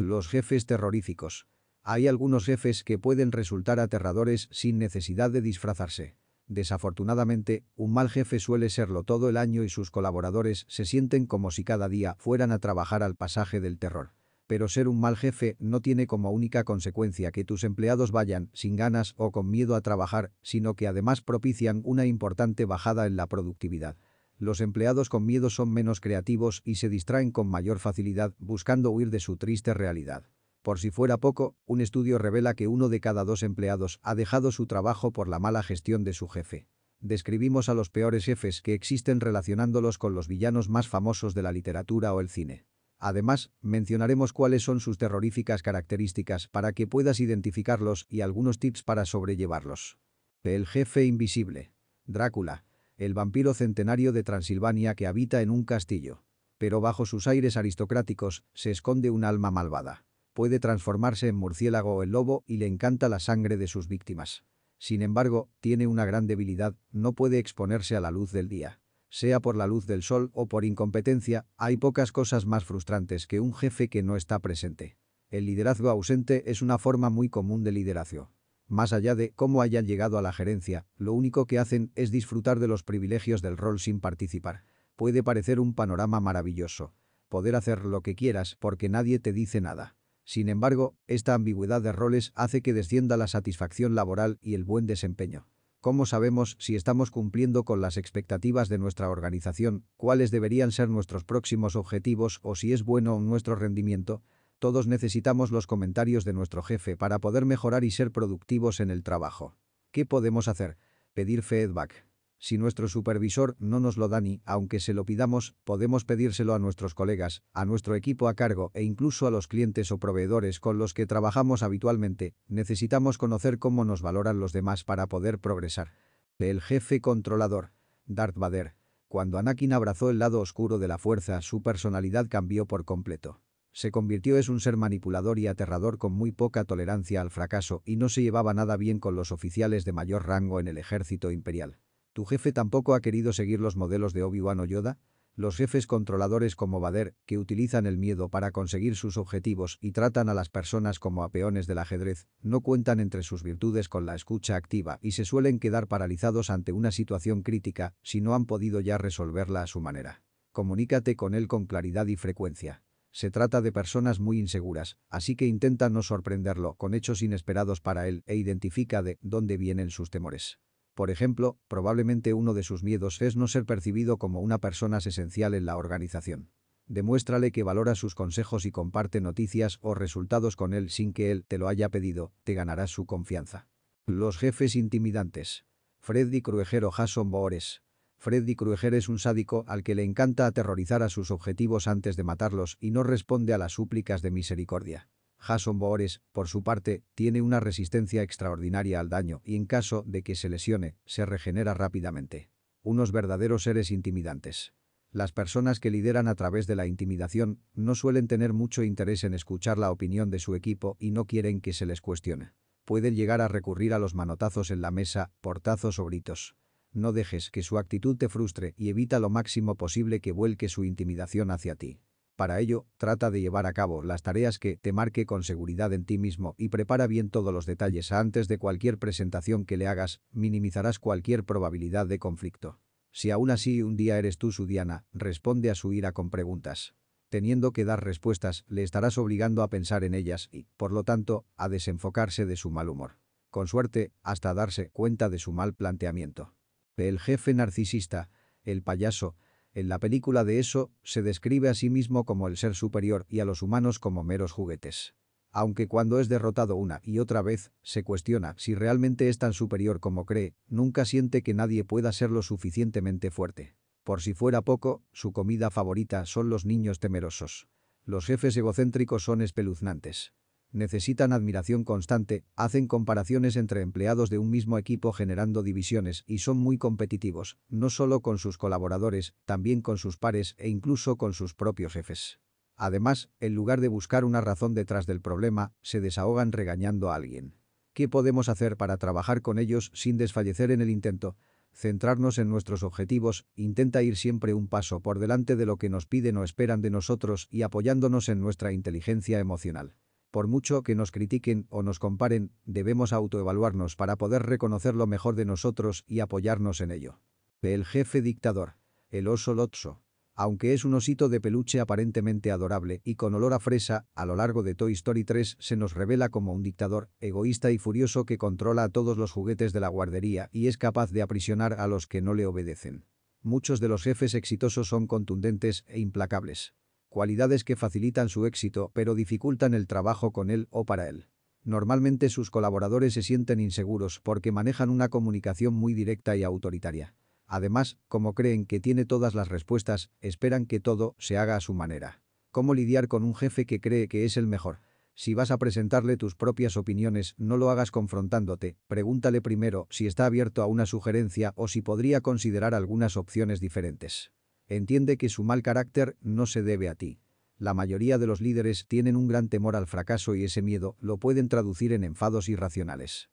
Los jefes terroríficos. Hay algunos jefes que pueden resultar aterradores sin necesidad de disfrazarse. Desafortunadamente, un mal jefe suele serlo todo el año y sus colaboradores se sienten como si cada día fueran a trabajar al pasaje del terror. Pero ser un mal jefe no tiene como única consecuencia que tus empleados vayan sin ganas o con miedo a trabajar, sino que además propician una importante bajada en la productividad. Los empleados con miedo son menos creativos y se distraen con mayor facilidad buscando huir de su triste realidad. Por si fuera poco, un estudio revela que uno de cada dos empleados ha dejado su trabajo por la mala gestión de su jefe. Describimos a los peores jefes que existen relacionándolos con los villanos más famosos de la literatura o el cine. Además, mencionaremos cuáles son sus terroríficas características para que puedas identificarlos y algunos tips para sobrellevarlos. El jefe invisible. Drácula el vampiro centenario de Transilvania que habita en un castillo. Pero bajo sus aires aristocráticos se esconde un alma malvada. Puede transformarse en murciélago o en lobo y le encanta la sangre de sus víctimas. Sin embargo, tiene una gran debilidad, no puede exponerse a la luz del día. Sea por la luz del sol o por incompetencia, hay pocas cosas más frustrantes que un jefe que no está presente. El liderazgo ausente es una forma muy común de liderazgo. Más allá de cómo hayan llegado a la gerencia, lo único que hacen es disfrutar de los privilegios del rol sin participar. Puede parecer un panorama maravilloso. Poder hacer lo que quieras porque nadie te dice nada. Sin embargo, esta ambigüedad de roles hace que descienda la satisfacción laboral y el buen desempeño. ¿Cómo sabemos si estamos cumpliendo con las expectativas de nuestra organización, cuáles deberían ser nuestros próximos objetivos o si es bueno nuestro rendimiento? Todos necesitamos los comentarios de nuestro jefe para poder mejorar y ser productivos en el trabajo. ¿Qué podemos hacer? Pedir feedback. Si nuestro supervisor no nos lo da ni, aunque se lo pidamos, podemos pedírselo a nuestros colegas, a nuestro equipo a cargo e incluso a los clientes o proveedores con los que trabajamos habitualmente. Necesitamos conocer cómo nos valoran los demás para poder progresar. El jefe controlador. Darth Vader. Cuando Anakin abrazó el lado oscuro de la fuerza, su personalidad cambió por completo. Se convirtió en un ser manipulador y aterrador con muy poca tolerancia al fracaso y no se llevaba nada bien con los oficiales de mayor rango en el ejército imperial. ¿Tu jefe tampoco ha querido seguir los modelos de Obi-Wan o Yoda? Los jefes controladores como Vader, que utilizan el miedo para conseguir sus objetivos y tratan a las personas como a peones del ajedrez, no cuentan entre sus virtudes con la escucha activa y se suelen quedar paralizados ante una situación crítica si no han podido ya resolverla a su manera. Comunícate con él con claridad y frecuencia. Se trata de personas muy inseguras, así que intenta no sorprenderlo con hechos inesperados para él e identifica de dónde vienen sus temores. Por ejemplo, probablemente uno de sus miedos es no ser percibido como una persona esencial en la organización. Demuéstrale que valora sus consejos y comparte noticias o resultados con él sin que él te lo haya pedido, te ganarás su confianza. Los jefes intimidantes. Freddy Krueger Jason Boores. Freddy Krueger es un sádico al que le encanta aterrorizar a sus objetivos antes de matarlos y no responde a las súplicas de misericordia. Jason Boores, por su parte, tiene una resistencia extraordinaria al daño y en caso de que se lesione, se regenera rápidamente. Unos verdaderos seres intimidantes. Las personas que lideran a través de la intimidación no suelen tener mucho interés en escuchar la opinión de su equipo y no quieren que se les cuestione. Pueden llegar a recurrir a los manotazos en la mesa, portazos o gritos. No dejes que su actitud te frustre y evita lo máximo posible que vuelque su intimidación hacia ti. Para ello, trata de llevar a cabo las tareas que te marque con seguridad en ti mismo y prepara bien todos los detalles antes de cualquier presentación que le hagas, minimizarás cualquier probabilidad de conflicto. Si aún así un día eres tú su diana, responde a su ira con preguntas. Teniendo que dar respuestas, le estarás obligando a pensar en ellas y, por lo tanto, a desenfocarse de su mal humor. Con suerte, hasta darse cuenta de su mal planteamiento. El jefe narcisista, el payaso, en la película de eso, se describe a sí mismo como el ser superior y a los humanos como meros juguetes. Aunque cuando es derrotado una y otra vez, se cuestiona si realmente es tan superior como cree, nunca siente que nadie pueda ser lo suficientemente fuerte. Por si fuera poco, su comida favorita son los niños temerosos. Los jefes egocéntricos son espeluznantes. Necesitan admiración constante, hacen comparaciones entre empleados de un mismo equipo generando divisiones y son muy competitivos, no solo con sus colaboradores, también con sus pares e incluso con sus propios jefes. Además, en lugar de buscar una razón detrás del problema, se desahogan regañando a alguien. ¿Qué podemos hacer para trabajar con ellos sin desfallecer en el intento? centrarnos en nuestros objetivos, intenta ir siempre un paso por delante de lo que nos piden o esperan de nosotros y apoyándonos en nuestra inteligencia emocional. Por mucho que nos critiquen o nos comparen, debemos autoevaluarnos para poder reconocer lo mejor de nosotros y apoyarnos en ello. El jefe dictador. El oso Lotso. Aunque es un osito de peluche aparentemente adorable y con olor a fresa, a lo largo de Toy Story 3 se nos revela como un dictador, egoísta y furioso que controla a todos los juguetes de la guardería y es capaz de aprisionar a los que no le obedecen. Muchos de los jefes exitosos son contundentes e implacables. Cualidades que facilitan su éxito pero dificultan el trabajo con él o para él. Normalmente sus colaboradores se sienten inseguros porque manejan una comunicación muy directa y autoritaria. Además, como creen que tiene todas las respuestas, esperan que todo se haga a su manera. ¿Cómo lidiar con un jefe que cree que es el mejor? Si vas a presentarle tus propias opiniones, no lo hagas confrontándote, pregúntale primero si está abierto a una sugerencia o si podría considerar algunas opciones diferentes. Entiende que su mal carácter no se debe a ti. La mayoría de los líderes tienen un gran temor al fracaso y ese miedo lo pueden traducir en enfados irracionales.